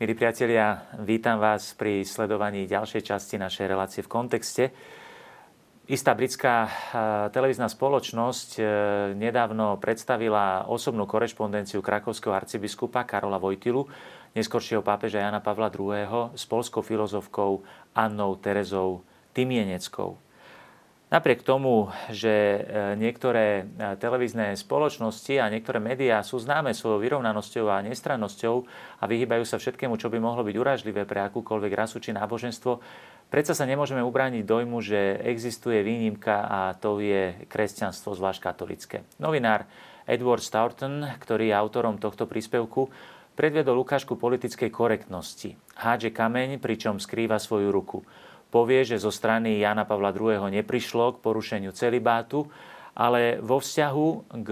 Milí priatelia, vítam vás pri sledovaní ďalšej časti našej relácie v kontexte. Istá britská eh, televízna spoločnosť eh, nedávno predstavila osobnú korešpondenciu krakovského arcibiskupa Karola Vojtilu, neskoršieho pápeža Jana Pavla II. s polskou filozofkou Annou Terezou Tymieneckou. Napriek tomu, že e, niektoré e, televízne spoločnosti a niektoré médiá sú známe svojou vyrovnanosťou a nestrannosťou a vyhýbajú sa všetkému, čo by mohlo byť uražlivé pre akúkoľvek rasu či náboženstvo, predsa sa nemôžeme ubrániť dojmu, že existuje výnimka a to je kresťanstvo, zvlášť katolické. Novinár Edward Staunton, ktorý je autorom tohto príspevku, predviedol ukážku politickej korektnosti. Hádže kameň, pričom skrýva svoju ruku povie, že zo strany Jana Pavla II. neprišlo k porušeniu celibátu, ale vo vzťahu k,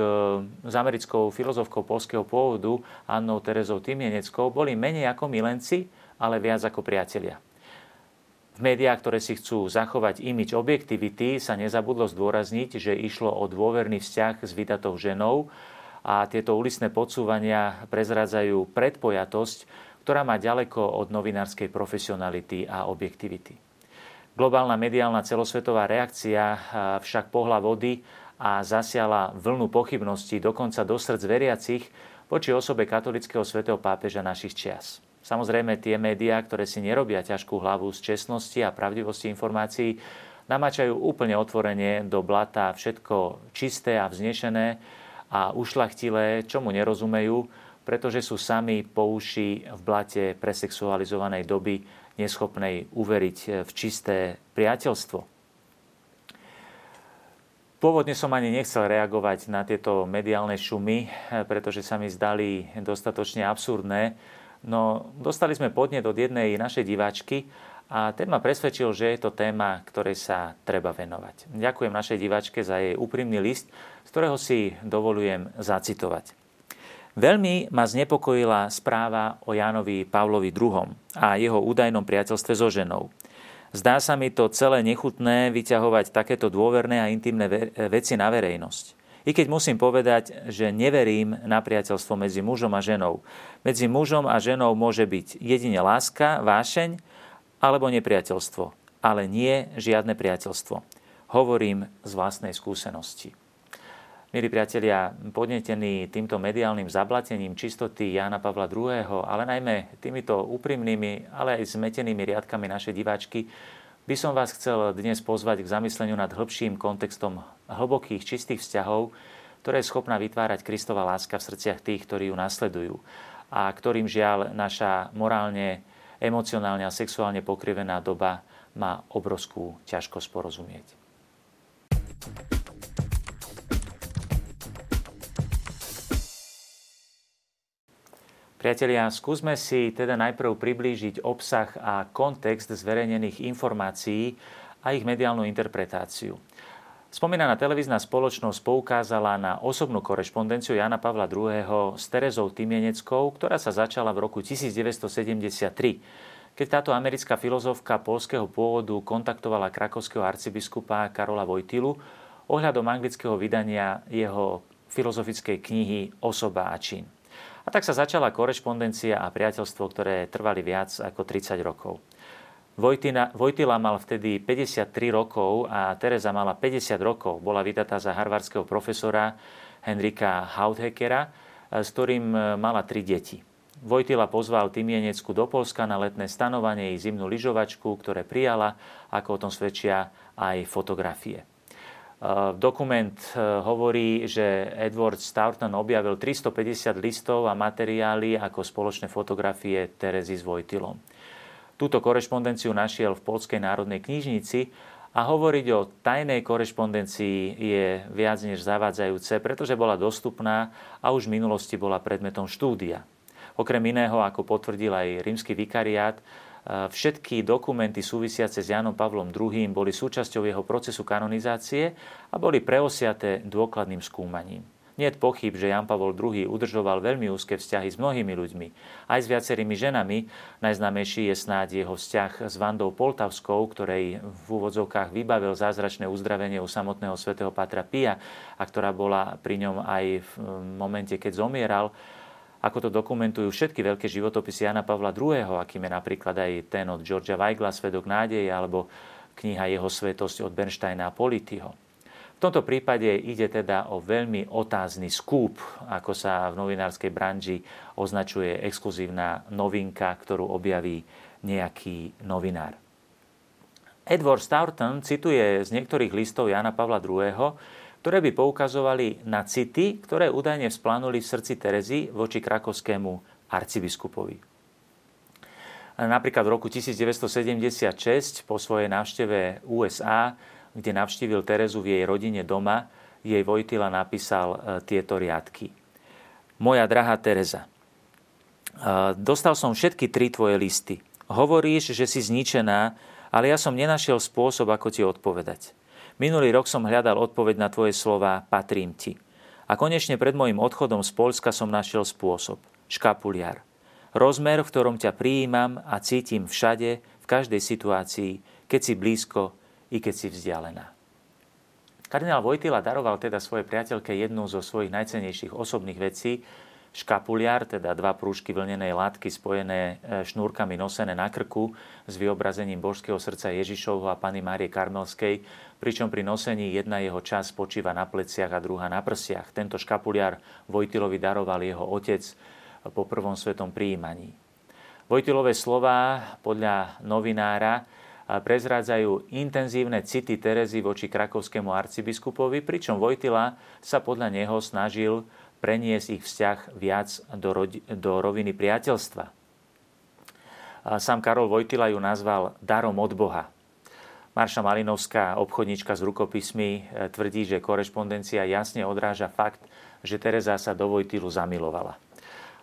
s americkou filozofkou polského pôvodu Annou Terezou Tymieneckou boli menej ako milenci, ale viac ako priatelia. V médiách, ktoré si chcú zachovať imič objektivity, sa nezabudlo zdôrazniť, že išlo o dôverný vzťah s vydatou ženou a tieto ulisné podsúvania prezradzajú predpojatosť, ktorá má ďaleko od novinárskej profesionality a objektivity. Globálna mediálna celosvetová reakcia však pohla vody a zasiala vlnu pochybností dokonca do srdc veriacich voči osobe katolického svätého pápeža našich čias. Samozrejme, tie médiá, ktoré si nerobia ťažkú hlavu z čestnosti a pravdivosti informácií, namačajú úplne otvorenie do blata všetko čisté a vznešené a ušlachtilé, čomu nerozumejú, pretože sú sami po uši v blate presexualizovanej doby neschopnej uveriť eh, v čisté priateľstvo. Pôvodne som ani nechcel reagovať na tieto mediálne šumy, eh, pretože sa mi zdali dostatočne absurdné, no dostali sme podnet od jednej našej diváčky a ten ma presvedčil, že je to téma, ktorej sa treba venovať. Ďakujem našej diváčke za jej úprimný list, z ktorého si dovolujem zacitovať. Veľmi ma znepokojila správa o Jánovi Pavlovi II a jeho údajnom priateľstve so ženou. Zdá sa mi to celé nechutné vyťahovať takéto dôverné a intimné veci na verejnosť. I keď musím povedať, že neverím na priateľstvo medzi mužom a ženou. Medzi mužom a ženou môže byť jedine láska, vášeň alebo nepriateľstvo, ale nie žiadne priateľstvo. Hovorím z vlastnej skúsenosti. Milí priatelia, podnetení týmto mediálnym zablatením čistoty Jána Pavla II., ale najmä týmito úprimnými, ale aj zmetenými riadkami našej diváčky, by som vás chcel dnes pozvať k zamysleniu nad hĺbším kontextom hlbokých, čistých vzťahov, ktoré je schopná vytvárať Kristova láska v srdciach tých, ktorí ju nasledujú a ktorým žiaľ naša morálne, emocionálne a sexuálne pokrivená doba má obrovskú ťažkosť porozumieť. Priatelia, skúsme si teda najprv priblížiť obsah a kontext zverejnených informácií a ich mediálnu interpretáciu. Spomínaná televízna spoločnosť poukázala na osobnú korešpondenciu Jana Pavla II. s Terezou Tymieneckou, ktorá sa začala v roku 1973, keď táto americká filozofka polského pôvodu kontaktovala krakovského arcibiskupa Karola Vojtilu ohľadom anglického vydania jeho filozofickej knihy Osoba a čin. A tak sa začala korešpondencia a priateľstvo, ktoré trvali viac ako 30 rokov. Vojtina, Vojtila mal vtedy 53 rokov a Teresa mala 50 rokov. Bola vydatá za harvardského profesora Henrika Hauthekera, s ktorým e, mala tri deti. Vojtila pozval Tymienecku do Polska na letné stanovanie i zimnú lyžovačku, ktoré prijala, ako o tom svedčia aj fotografie. Dokument hovorí, že Edward Staunton objavil 350 listov a materiály ako spoločné fotografie Terezy s Vojtilom. Túto korešpondenciu našiel v Polskej národnej knižnici a hovoriť o tajnej korešpondencii je viac než zavádzajúce, pretože bola dostupná a už v minulosti bola predmetom štúdia. Okrem iného, ako potvrdil aj rímsky vikariát, Všetky dokumenty súvisiace s Janom Pavlom II boli súčasťou jeho procesu kanonizácie a boli preosiaté dôkladným skúmaním. Nie je pochyb, že Jan Pavol II udržoval veľmi úzke vzťahy s mnohými ľuďmi, aj s viacerými ženami. Najznámejší je snáď jeho vzťah s Vandou Poltavskou, ktorej v úvodzovkách vybavil zázračné uzdravenie u samotného svätého Patra Pia a ktorá bola pri ňom aj v momente, keď zomieral ako to dokumentujú všetky veľké životopisy Jana Pavla II., akým je napríklad aj ten od Georgia Weigla, Svedok nádeje, alebo kniha Jeho svetosť od Bernsteina a Polityho. V tomto prípade ide teda o veľmi otázny skúp, ako sa v novinárskej branži označuje exkluzívna novinka, ktorú objaví nejaký novinár. Edward Staunton cituje z niektorých listov Jana Pavla II., ktoré by poukazovali na city, ktoré údajne vzplánuli v srdci Terezy voči krakovskému arcibiskupovi. Napríklad v roku 1976 po svojej návšteve USA, kde navštívil Terezu v jej rodine doma, jej Vojtila napísal e, tieto riadky. Moja drahá Tereza, e, dostal som všetky tri tvoje listy. Hovoríš, že si zničená, ale ja som nenašiel spôsob, ako ti odpovedať. Minulý rok som hľadal odpoveď na tvoje slova Patrím ti. A konečne pred môjim odchodom z Polska som našiel spôsob. Škapuliar. Rozmer, v ktorom ťa prijímam a cítim všade, v každej situácii, keď si blízko i keď si vzdialená. Kardinál Vojtila daroval teda svojej priateľke jednu zo svojich najcenejších osobných vecí, škapuliar, teda dva prúžky vlnenej látky spojené e, šnúrkami nosené na krku s vyobrazením božského srdca Ježišovho a Pany Márie Karmelskej, pričom pri nosení jedna jeho časť spočíva na pleciach a druhá na prsiach. Tento škapuliar Vojtilovi daroval jeho otec po prvom svetom prijímaní. Vojtilové slova podľa novinára prezrádzajú intenzívne city Terezy voči krakovskému arcibiskupovi, pričom Vojtila sa podľa neho snažil preniesť ich vzťah viac do, rodi- do roviny priateľstva. Sám Karol Vojtila ju nazval darom od Boha. Marša Malinovská, obchodnička s rukopismi, e, tvrdí, že korešpondencia jasne odráža fakt, že Teresa sa do Vojtilu zamilovala.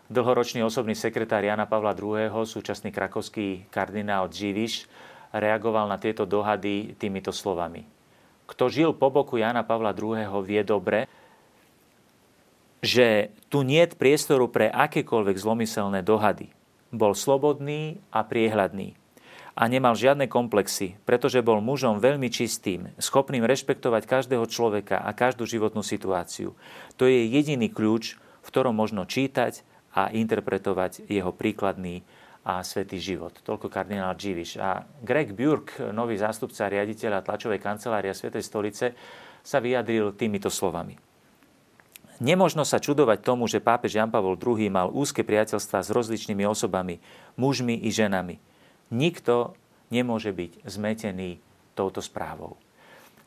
Dlhoročný osobný sekretár Jana Pavla II., súčasný krakovský kardinál Dživiš, reagoval na tieto dohady týmito slovami. Kto žil po boku Jana Pavla II. vie dobre, že tu nie je priestoru pre akékoľvek zlomyselné dohady. Bol slobodný a priehľadný. A nemal žiadne komplexy, pretože bol mužom veľmi čistým, schopným rešpektovať každého človeka a každú životnú situáciu. To je jediný kľúč, v ktorom možno čítať a interpretovať jeho príkladný a svetý život. Toľko kardinál Dživiš. A Greg Burke, nový zástupca riaditeľa tlačovej kancelária Svetej stolice, sa vyjadril týmito slovami. Nemožno sa čudovať tomu, že pápež Jan Pavol II mal úzke priateľstva s rozličnými osobami, mužmi i ženami. Nikto nemôže byť zmetený touto správou.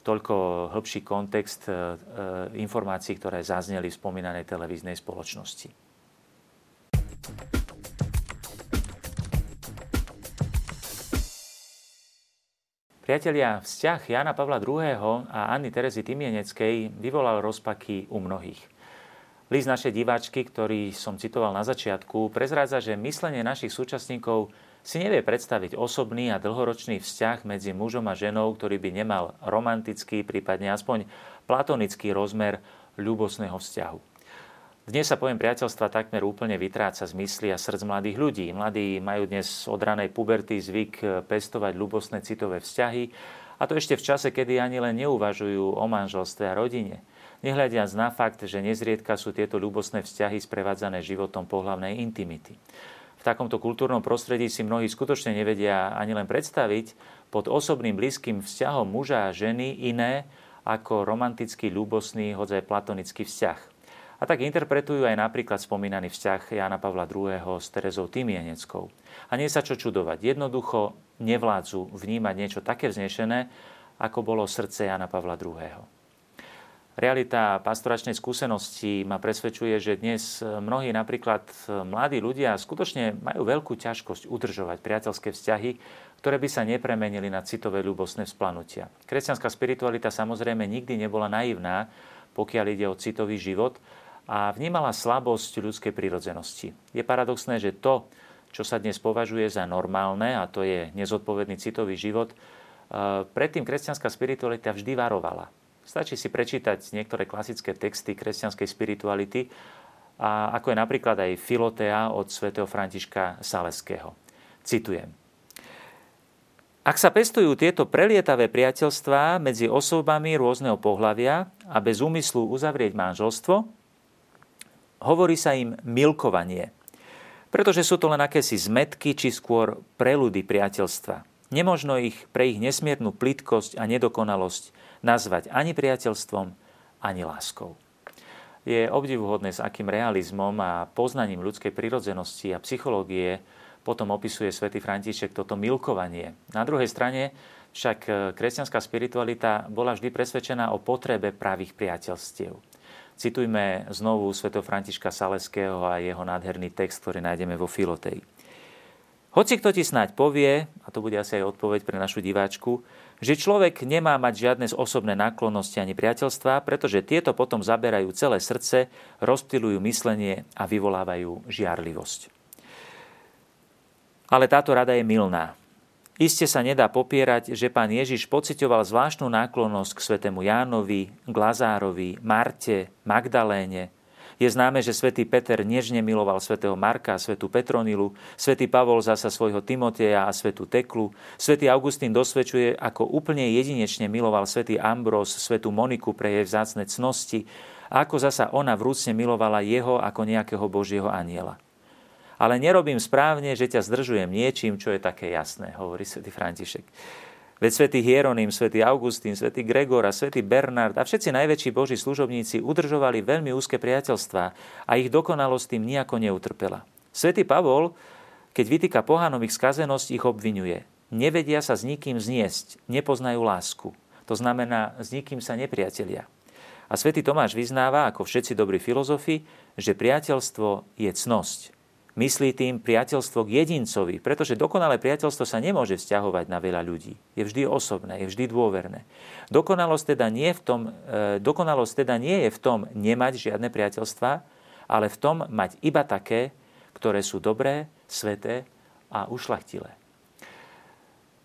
Toľko hĺbší kontext e, e, informácií, ktoré zazneli v spomínanej televíznej spoločnosti. Priatelia, vzťah Jana Pavla II. a Anny Terezy Timieneckej vyvolal rozpaky u mnohých. List našej diváčky, ktorý som citoval na začiatku, prezrádza, že myslenie našich súčasníkov si nevie predstaviť osobný a dlhoročný vzťah medzi mužom a ženou, ktorý by nemal romantický, prípadne aspoň platonický rozmer ľubosného vzťahu. Dnes sa pojem priateľstva takmer úplne vytráca z mysli a srdc mladých ľudí. Mladí majú dnes od ranej puberty zvyk pestovať ľubosné citové vzťahy, a to ešte v čase, kedy ani len neuvažujú o manželstve a rodine nehľadiac na fakt, že nezriedka sú tieto ľubosné vzťahy sprevádzané životom pohlavnej intimity. V takomto kultúrnom prostredí si mnohí skutočne nevedia ani len predstaviť pod osobným blízkym vzťahom muža a ženy iné ako romantický, ľúbosný, hodzaj platonický vzťah. A tak interpretujú aj napríklad spomínaný vzťah Jana Pavla II. s Terezou Tymieneckou. A nie sa čo čudovať. Jednoducho nevládzu vnímať niečo také vznešené, ako bolo srdce Jana Pavla II. Realita pastoračnej skúsenosti ma presvedčuje, že dnes mnohí napríklad mladí ľudia skutočne majú veľkú ťažkosť udržovať priateľské vzťahy, ktoré by sa nepremenili na citové ľubostné vzplanutia. Kresťanská spiritualita samozrejme nikdy nebola naivná, pokiaľ ide o citový život a vnímala slabosť ľudskej prírodzenosti. Je paradoxné, že to, čo sa dnes považuje za normálne, a to je nezodpovedný citový život, eh, predtým kresťanská spiritualita vždy varovala. Stačí si prečítať niektoré klasické texty kresťanskej spirituality, a ako je napríklad aj Filotea od svätého Františka Saleského. Citujem. Ak sa pestujú tieto prelietavé priateľstvá medzi osobami rôzneho pohľavia a bez úmyslu uzavrieť manželstvo, Hovorí sa im milkovanie, pretože sú to len akési zmetky či skôr preludy priateľstva. Nemožno ich pre ich nesmiernu plitkosť a nedokonalosť nazvať ani priateľstvom, ani láskou. Je obdivuhodné, s akým realizmom a poznaním ľudskej prirodzenosti a psychológie potom opisuje svätý František toto milkovanie. Na druhej strane však e, kresťanská spiritualita bola vždy presvedčená o potrebe pravých priateľstiev. Citujme znovu svätého Františka Saleského a jeho nádherný text, ktorý nájdeme vo Filotei. Hoci kto ti snáď povie, a to bude asi aj odpoveď pre našu diváčku, že človek nemá mať žiadne osobné náklonnosti ani priateľstva, pretože tieto potom zaberajú celé srdce, rozptilujú myslenie a vyvolávajú žiarlivosť. Ale táto rada je milná. Iste sa nedá popierať, že pán Ježiš pocitoval zvláštnu náklonnosť k svetému Jánovi, k Lazárovi, Marte, Magdaléne. Je známe, že svätý Peter nežne miloval svätého Marka a svätú Petronilu, svätý Pavol zasa svojho Timoteja a svätú Teklu, svätý Augustín dosvedčuje, ako úplne jedinečne miloval svätý Ambrós, svätú Moniku pre jej vzácne cnosti, a ako zasa ona vrúcne milovala jeho ako nejakého Božieho aniela ale nerobím správne, že ťa zdržujem niečím, čo je také jasné, hovorí svätý František. Veď svätý Hieronym, svätý Augustín, svätý Gregor a svätý Bernard a všetci najväčší boží služobníci udržovali veľmi úzke priateľstvá a ich dokonalosť tým nejako neutrpela. Svätý Pavol, keď vytýka pohanom ich skazenosť, ich obvinuje. Nevedia sa s nikým zniesť, nepoznajú lásku. To znamená, s nikým sa nepriatelia. A svätý Tomáš vyznáva, ako všetci dobrí filozofi, že priateľstvo je cnosť. Myslí tým priateľstvo k jedincovi, pretože dokonalé priateľstvo sa nemôže vzťahovať na veľa ľudí. Je vždy osobné, je vždy dôverné. Dokonalosť teda nie, v tom, e, dokonalosť teda nie je v tom nemať žiadne priateľstva, ale v tom mať iba také, ktoré sú dobré, sveté a ušlachtilé.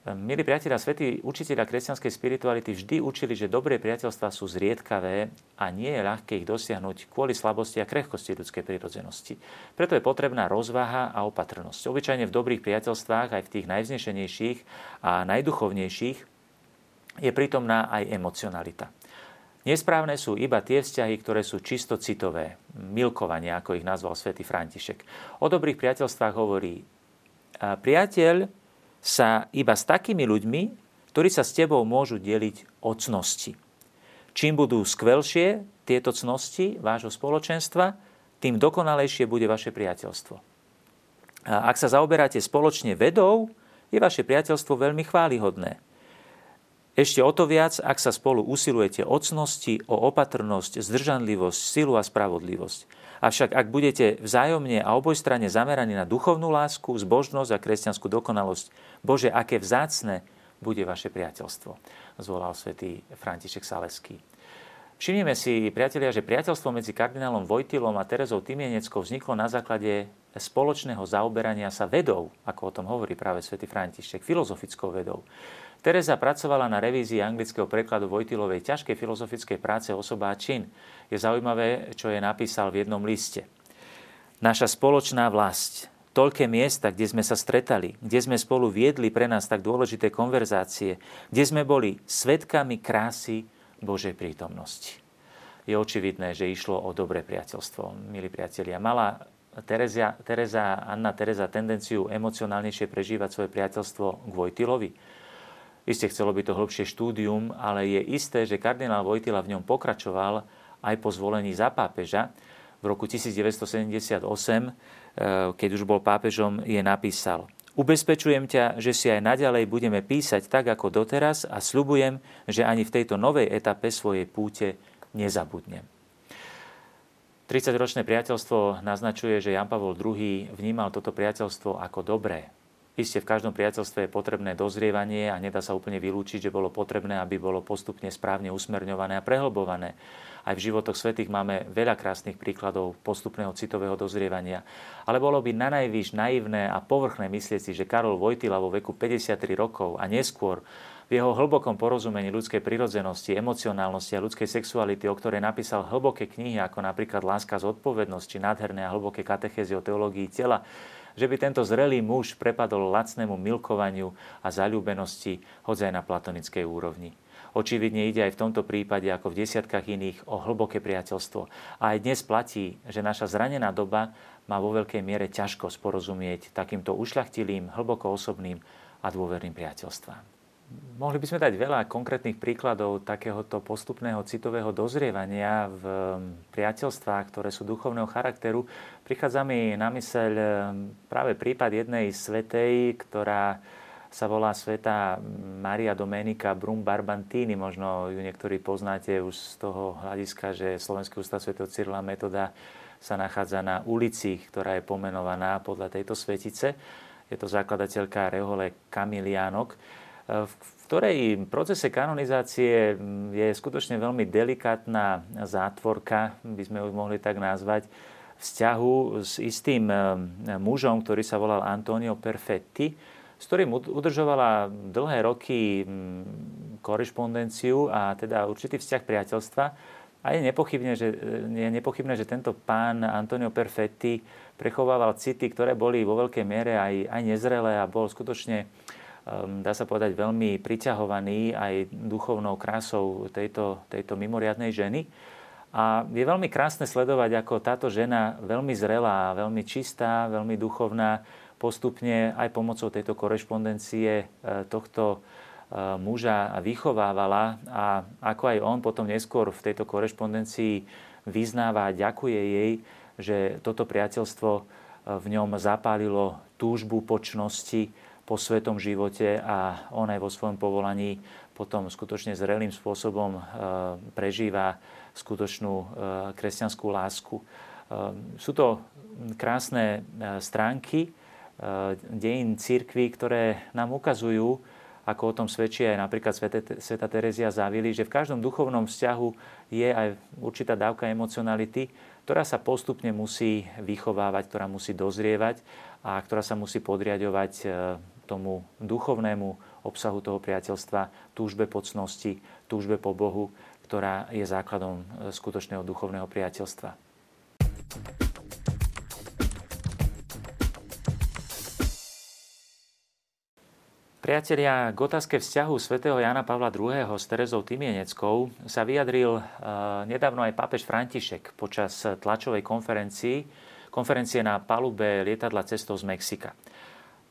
Milí priatelia, svätí učiteľa kresťanskej spirituality vždy učili, že dobré priateľstva sú zriedkavé a nie je ľahké ich dosiahnuť kvôli slabosti a krehkosti ľudskej prírodzenosti. Preto je potrebná rozvaha a opatrnosť. Obyčajne v dobrých priateľstvách, aj v tých najvznešenejších a najduchovnejších, je prítomná aj emocionalita. Nesprávne sú iba tie vzťahy, ktoré sú čisto citové, milkovanie, ako ich nazval svätý František. O dobrých priateľstvách hovorí, priateľ sa iba s takými ľuďmi, ktorí sa s tebou môžu deliť o cnosti. Čím budú skvelšie tieto cnosti vášho spoločenstva, tým dokonalejšie bude vaše priateľstvo. A ak sa zaoberáte spoločne vedou, je vaše priateľstvo veľmi chválihodné. Ešte o to viac, ak sa spolu usilujete o cnosti, o opatrnosť, zdržanlivosť, silu a spravodlivosť. Avšak ak budete vzájomne a obojstranne zameraní na duchovnú lásku, zbožnosť a kresťanskú dokonalosť, Bože, aké vzácne bude vaše priateľstvo, zvolal svätý František Saleský. Všimnime si, priatelia, že priateľstvo medzi kardinálom Vojtilom a Terezou Timieneckou vzniklo na základe spoločného zaoberania sa vedou, ako o tom hovorí práve svätý František, filozofickou vedou. Teresa pracovala na revízii anglického prekladu Vojtilovej ťažkej filozofickej práce Osoba a čin. Je zaujímavé, čo je napísal v jednom liste. Naša spoločná vlast, toľké miesta, kde sme sa stretali, kde sme spolu viedli pre nás tak dôležité konverzácie, kde sme boli svetkami krásy Božej prítomnosti. Je očividné, že išlo o dobré priateľstvo, milí priatelia. Mala Tereza, Tereza, Anna Tereza tendenciu emocionálnejšie prežívať svoje priateľstvo k Vojtilovi? Isté chcelo by to hĺbšie štúdium, ale je isté, že kardinál Vojtila v ňom pokračoval aj po zvolení za pápeža. V roku 1978, eh, keď už bol pápežom, je napísal Ubezpečujem ťa, že si aj naďalej budeme písať tak ako doteraz a sľubujem, že ani v tejto novej etape svojej púte nezabudnem. 30-ročné priateľstvo naznačuje, že Jan Pavol II vnímal toto priateľstvo ako dobré, Isté v každom priateľstve je potrebné dozrievanie a nedá sa úplne vylúčiť, že bolo potrebné, aby bolo postupne správne usmerňované a prehlbované. Aj v životoch svetých máme veľa krásnych príkladov postupného citového dozrievania. Ale bolo by na naivné a povrchné myslieť si, že Karol Vojtila vo veku 53 rokov a neskôr v jeho hlbokom porozumení ľudskej prirodzenosti, emocionálnosti a ľudskej sexuality, o ktorej napísal hlboké knihy ako napríklad Láska z odpovednosť či nádherné a hlboké katechézy o teológii tela, že by tento zrelý muž prepadol lacnému milkovaniu a zalúbenosti, hoď aj na platonickej úrovni. Očividne ide aj v tomto prípade, ako v desiatkách iných, o hlboké priateľstvo. A aj dnes platí, že naša zranená doba má vo veľkej miere ťažko sporozumieť takýmto ušľachtilým, hlboko osobným a dôverným priateľstvám. Mohli by sme dať veľa konkrétnych príkladov takéhoto postupného citového dozrievania v priateľstvách, ktoré sú duchovného charakteru. Prichádza mi na myseľ práve prípad jednej svetej, ktorá sa volá sveta Maria Domenica Brum Barbantini. Možno ju niektorí poznáte už z toho hľadiska, že Slovenský ústav Sv. Cyrila Metoda sa nachádza na ulici, ktorá je pomenovaná podľa tejto svetice. Je to zakladateľka Rehole Kamiliánok, v ktorej procese kanonizácie je skutočne veľmi delikátna zátvorka, by sme ju mohli tak nazvať, vzťahu s istým mužom, ktorý sa volal Antonio Perfetti, s ktorým udržovala dlhé roky mm, korešpondenciu a teda určitý vzťah priateľstva. A je nepochybné, že, je nepochybné, že tento pán Antonio Perfetti prechovával city, ktoré boli vo veľkej miere aj, aj nezrelé a bol skutočne, dá sa povedať, veľmi priťahovaný aj duchovnou krásou tejto, tejto mimoriadnej ženy. A je veľmi krásne sledovať, ako táto žena veľmi zrelá, veľmi čistá, veľmi duchovná, postupne aj pomocou tejto korešpondencie e, tohto e, muža vychovávala a ako aj on potom neskôr v tejto korešpondencii vyznáva a ďakuje jej, že toto priateľstvo e, v ňom zapálilo túžbu počnosti po svetom živote a on aj vo svojom povolaní potom skutočne zrelým spôsobom prežíva skutočnú kresťanskú lásku. Sú to krásne stránky, dejín církvy, ktoré nám ukazujú, ako o tom svedčí aj napríklad Sveta Terezia Závili, že v každom duchovnom vzťahu je aj určitá dávka emocionality, ktorá sa postupne musí vychovávať, ktorá musí dozrievať a ktorá sa musí podriadovať tomu duchovnému obsahu toho priateľstva, túžbe pocnosti, túžbe po Bohu, ktorá je základom eh, skutočného duchovného priateľstva. Priatelia, k otázke vzťahu svätého Jana Pavla II. s Terezou Tymieneckou sa vyjadril e, nedávno aj pápež František počas tlačovej konferencii, konferencie na palube lietadla cestou z Mexika.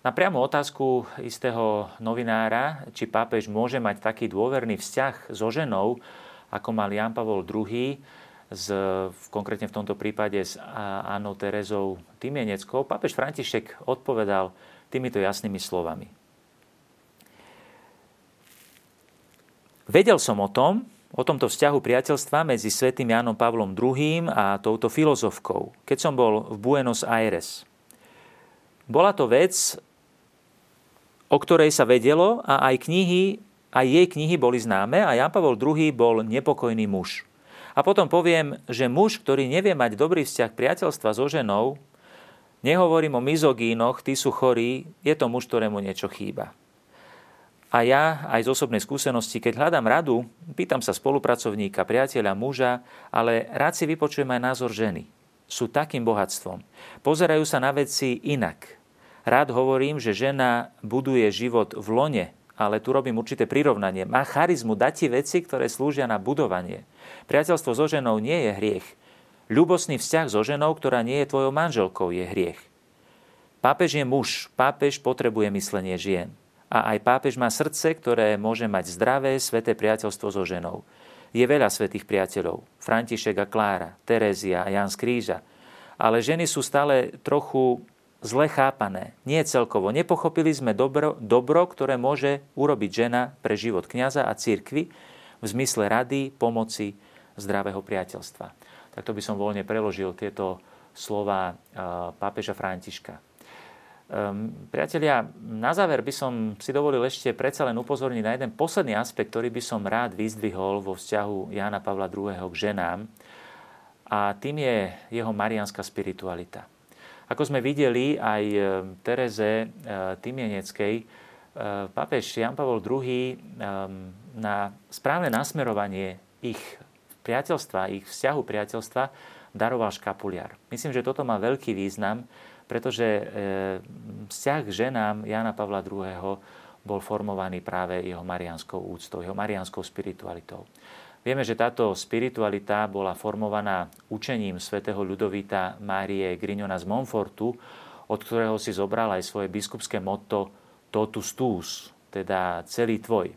Na priamu otázku istého novinára, či pápež môže mať taký dôverný vzťah so ženou, ako mal Jan Pavol II, z, konkrétne v tomto prípade s Annou Terezou Tymieneckou, pápež František odpovedal týmito jasnými slovami. Vedel som o tom, o tomto vzťahu priateľstva medzi svätým Jánom Pavlom II a touto filozofkou, keď som bol v Buenos Aires. Bola to vec, o ktorej sa vedelo a aj knihy, aj jej knihy boli známe a Jan Pavol II bol nepokojný muž. A potom poviem, že muž, ktorý nevie mať dobrý vzťah priateľstva so ženou, nehovorím o mizogínoch, tí sú chorí, je to muž, ktorému niečo chýba. A ja aj z osobnej skúsenosti, keď hľadám radu, pýtam sa spolupracovníka, priateľa, muža, ale rád si vypočujem aj názor ženy. Sú takým bohatstvom. Pozerajú sa na veci inak. Rád hovorím, že žena buduje život v lone, ale tu robím určité prirovnanie. Má charizmu, dá ti veci, ktoré slúžia na budovanie. Priateľstvo so ženou nie je hriech. Ľubosný vzťah so ženou, ktorá nie je tvojou manželkou, je hriech. Pápež je muž, pápež potrebuje myslenie žien. A aj pápež má srdce, ktoré môže mať zdravé, sveté priateľstvo so ženou. Je veľa svetých priateľov. František a Klára, Terézia a Jan z Kríža. Ale ženy sú stále trochu zle chápané. Nie celkovo. Nepochopili sme dobro, dobro, ktoré môže urobiť žena pre život kňaza a církvy v zmysle rady, pomoci, zdravého priateľstva. Takto by som voľne preložil tieto slova pápeža Františka. Um, priatelia, na záver by som si dovolil ešte predsa len upozorniť na jeden posledný aspekt, ktorý by som rád vyzdvihol vo vzťahu Jána Pavla II. k ženám. A tým je jeho marianská spiritualita. Ako sme videli aj Tereze e, Tymieneckej, e, pápež Jan Pavol II na správne nasmerovanie ich priateľstva, ich vzťahu priateľstva daroval škapuliar. Myslím, že toto má veľký význam, pretože e, vzťah k ženám Jana Pavla II. bol formovaný práve jeho marianskou úctou, jeho marianskou spiritualitou. Vieme, že táto spiritualita bola formovaná učením svätého Ľudovita Márie Grignona z Monfortu, od ktorého si zobral aj svoje biskupské motto totus tus, teda celý tvoj.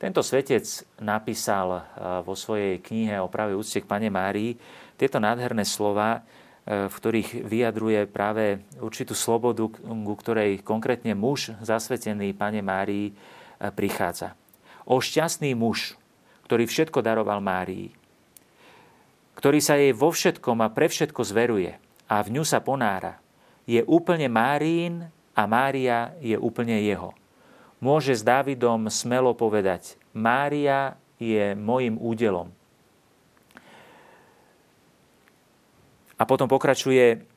Tento svetec napísal eh, vo svojej knihe o pravej úcte k Pane Márii tieto nádherné slova, eh, v ktorých vyjadruje práve určitú slobodu, ku ktorej konkrétne muž zasvetený Pane Márii eh, prichádza. O šťastný muž, ktorý všetko daroval Márii, ktorý sa jej vo všetkom a pre všetko zveruje a v ňu sa ponára, je úplne Márín a Mária je úplne jeho. Môže s Dávidom smelo povedať, Mária je mojim údelom. A potom pokračuje,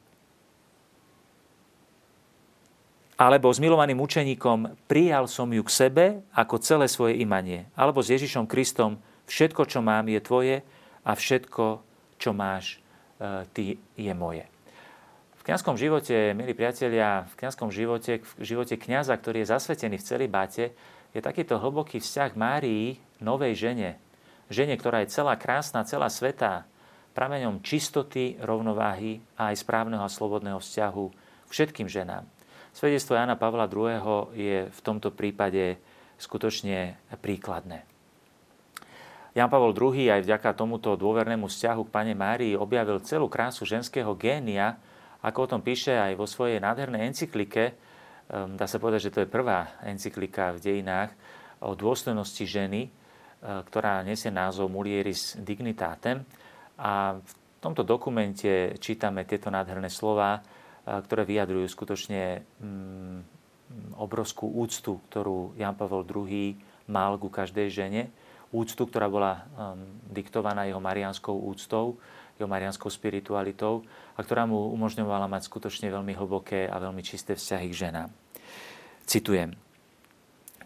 alebo s milovaným učeníkom prijal som ju k sebe ako celé svoje imanie. Alebo s Ježišom Kristom všetko, čo mám, je tvoje a všetko, čo máš, e, ty, je moje. V kňazskom živote, milí priatelia, v kňazskom živote, v živote kňaza, ktorý je zasvetený v celý báte, je takýto hlboký vzťah Márii, novej žene. Žene, ktorá je celá krásna, celá svetá, prameňom čistoty, rovnováhy a aj správneho a slobodného vzťahu všetkým ženám. Svedectvo Jana Pavla II. je v tomto prípade skutočne príkladné. Jan Pavel II aj vďaka tomuto dôvernému vzťahu k Pane Márii objavil celú krásu ženského génia, ako o tom píše aj vo svojej nádhernej encyklike. Ehm, dá sa povedať, že to je prvá encyklika v dejinách o dôstojnosti ženy, e, ktorá nesie názov Mulieris Dignitatem. A v tomto dokumente čítame tieto nádherné slova, ktoré vyjadrujú skutočne mm, obrovskú úctu, ktorú Jan Pavel II mal ku každej žene. Úctu, ktorá bola um, diktovaná jeho marianskou úctou, jeho marianskou spiritualitou a ktorá mu umožňovala mať skutočne veľmi hlboké a veľmi čisté vzťahy k ženám. Citujem.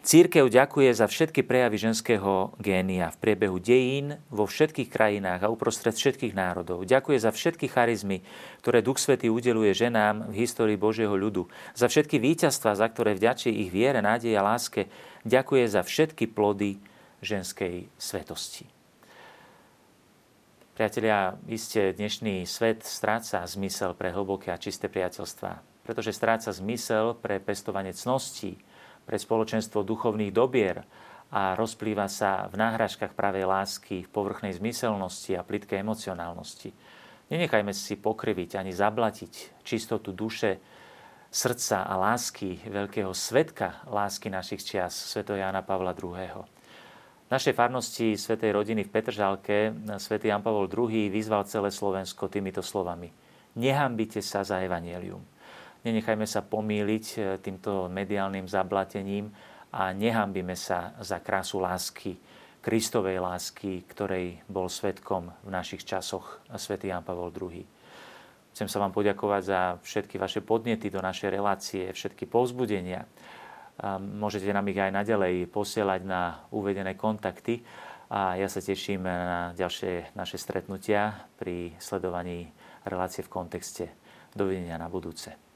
Církev ďakuje za všetky prejavy ženského génia v priebehu dejín vo všetkých krajinách a uprostred všetkých národov. Ďakuje za všetky charizmy, ktoré Duch Svetý udeluje ženám v histórii Božieho ľudu. Za všetky víťazstva, za ktoré vďačí ich viere, nádej a láske. Ďakuje za všetky plody ženskej svetosti. Priatelia, iste dnešný svet stráca zmysel pre hlboké a čisté priateľstvá, pretože stráca zmysel pre pestovanie cností, pre spoločenstvo duchovných dobier a rozplýva sa v náhražkách pravej lásky, v povrchnej zmyselnosti a plitkej emocionálnosti. Nenechajme si pokriviť ani zablatiť čistotu duše, srdca a lásky veľkého svetka lásky našich čias, sveto Jána Pavla II. V našej farnosti Svetej rodiny v Petržalke svätý Jan Pavol II vyzval celé Slovensko týmito slovami. Nehambite sa za evanelium. Nenechajme sa pomýliť e, týmto mediálnym zablatením a nehambíme sa za krásu lásky, Kristovej lásky, ktorej bol svetkom v našich časoch svätý Jan Pavol II. Chcem sa vám poďakovať za všetky vaše podnety do našej relácie, všetky povzbudenia. Môžete nám ich aj naďalej posielať na uvedené kontakty a ja sa teším na ďalšie naše stretnutia pri sledovaní relácie v kontexte. Dovidenia na budúce.